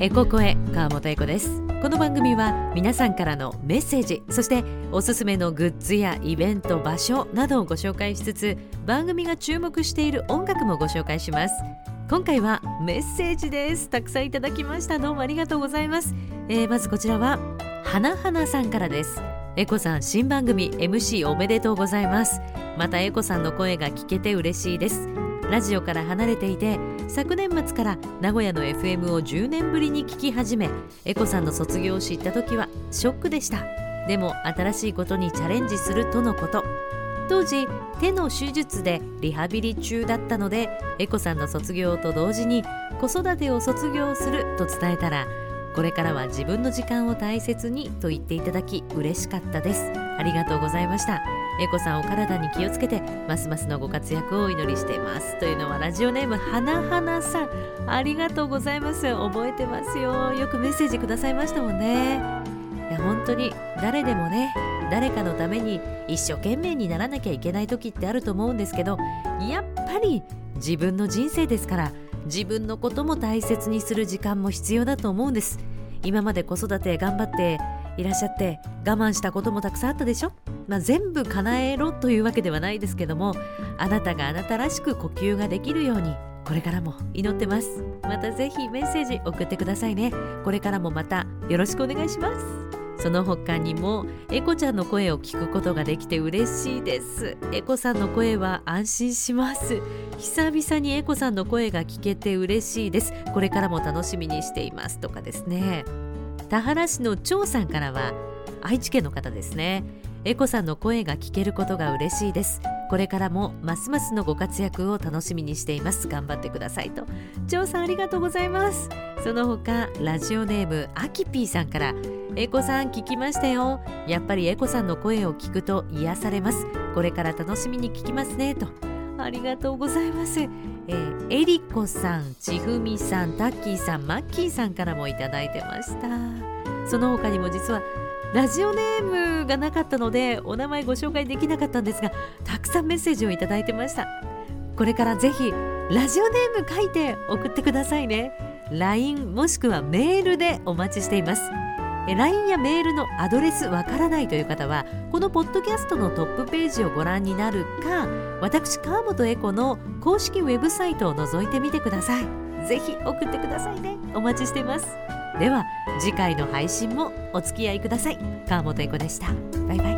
エコ声川本エコです。この番組は皆さんからのメッセージそしておすすめのグッズやイベント場所などをご紹介しつつ番組が注目している音楽もご紹介します。今回はメッセージです。たくさんいただきました。どうもありがとうございます、えー、まずこちらは花花さんからです。エコさん新番組 MC おめでとうございます。またエコさんの声が聞けて嬉しいです。ラジオから離れていて昨年末から名古屋の FM を10年ぶりに聞き始めエコさんの卒業を知った時はショックでした。でも新しいことにチャレンジするとのこと。当時手の手術でリハビリ中だったのでエコさんの卒業と同時に子育てを卒業すると伝えたらこれからは自分の時間を大切にと言っていただき嬉しかったです。ありがとうございました。エコさんお体に気をつけてますますのご活躍をお祈りしています。というのはラジオネーム花花さん。ありがとうございます。覚えてますよ。よくメッセージくださいましたもんね。いや本当に誰でもね誰かのために一生懸命にならなきゃいけない時ってあると思うんですけどやっぱり自分の人生ですから自分のことも大切にする時間も必要だと思うんです。今まで子育て頑張っていらっしゃって我慢したこともたくさんあったでしょ、まあ、全部叶えろというわけではないですけどもあなたがあなたらしく呼吸ができるようにこれからも祈ってます。またぜひメッセージ送ってくださいね。これからもまたよろしくお願いします。その他にもエコちゃんの声を聞くことができて嬉しいです。エコさんの声は安心します。久々にエコさんの声が聞けて嬉しいです。これからも楽しみにしています。とかですね。田原市の長さんからは愛知県の方ですね。エコさんの声が聞けることが嬉しいです。これからもますますのご活躍を楽しみにしています。頑張ってくださいと。長さんありがとうございます。その他ラジオネームあきぴーさんからエコさん聞きましたよ。やっぱりエコさんの声を聞くと癒されます。これから楽しみに聞きますねと。ありがとうございます、えー、エリコさんちふみさんタッキーさんマッキーさんからもいただいてました。その他にも実はラジオネームがなかったのでお名前ご紹介できなかったんですがたくさんメッセージをいただいてました。これからぜひラジオネーム書いて送ってくださいね。LINE もしくはメールでお待ちしています。LINE やメールのアドレスわからないという方はこのポッドキャストのトップページをご覧になるか私川本恵子の公式ウェブサイトを覗いてみてください。ぜひ送ってくださいね。お待ちしています。では次回の配信もお付き合いください。川本恵子でした。バイバイ。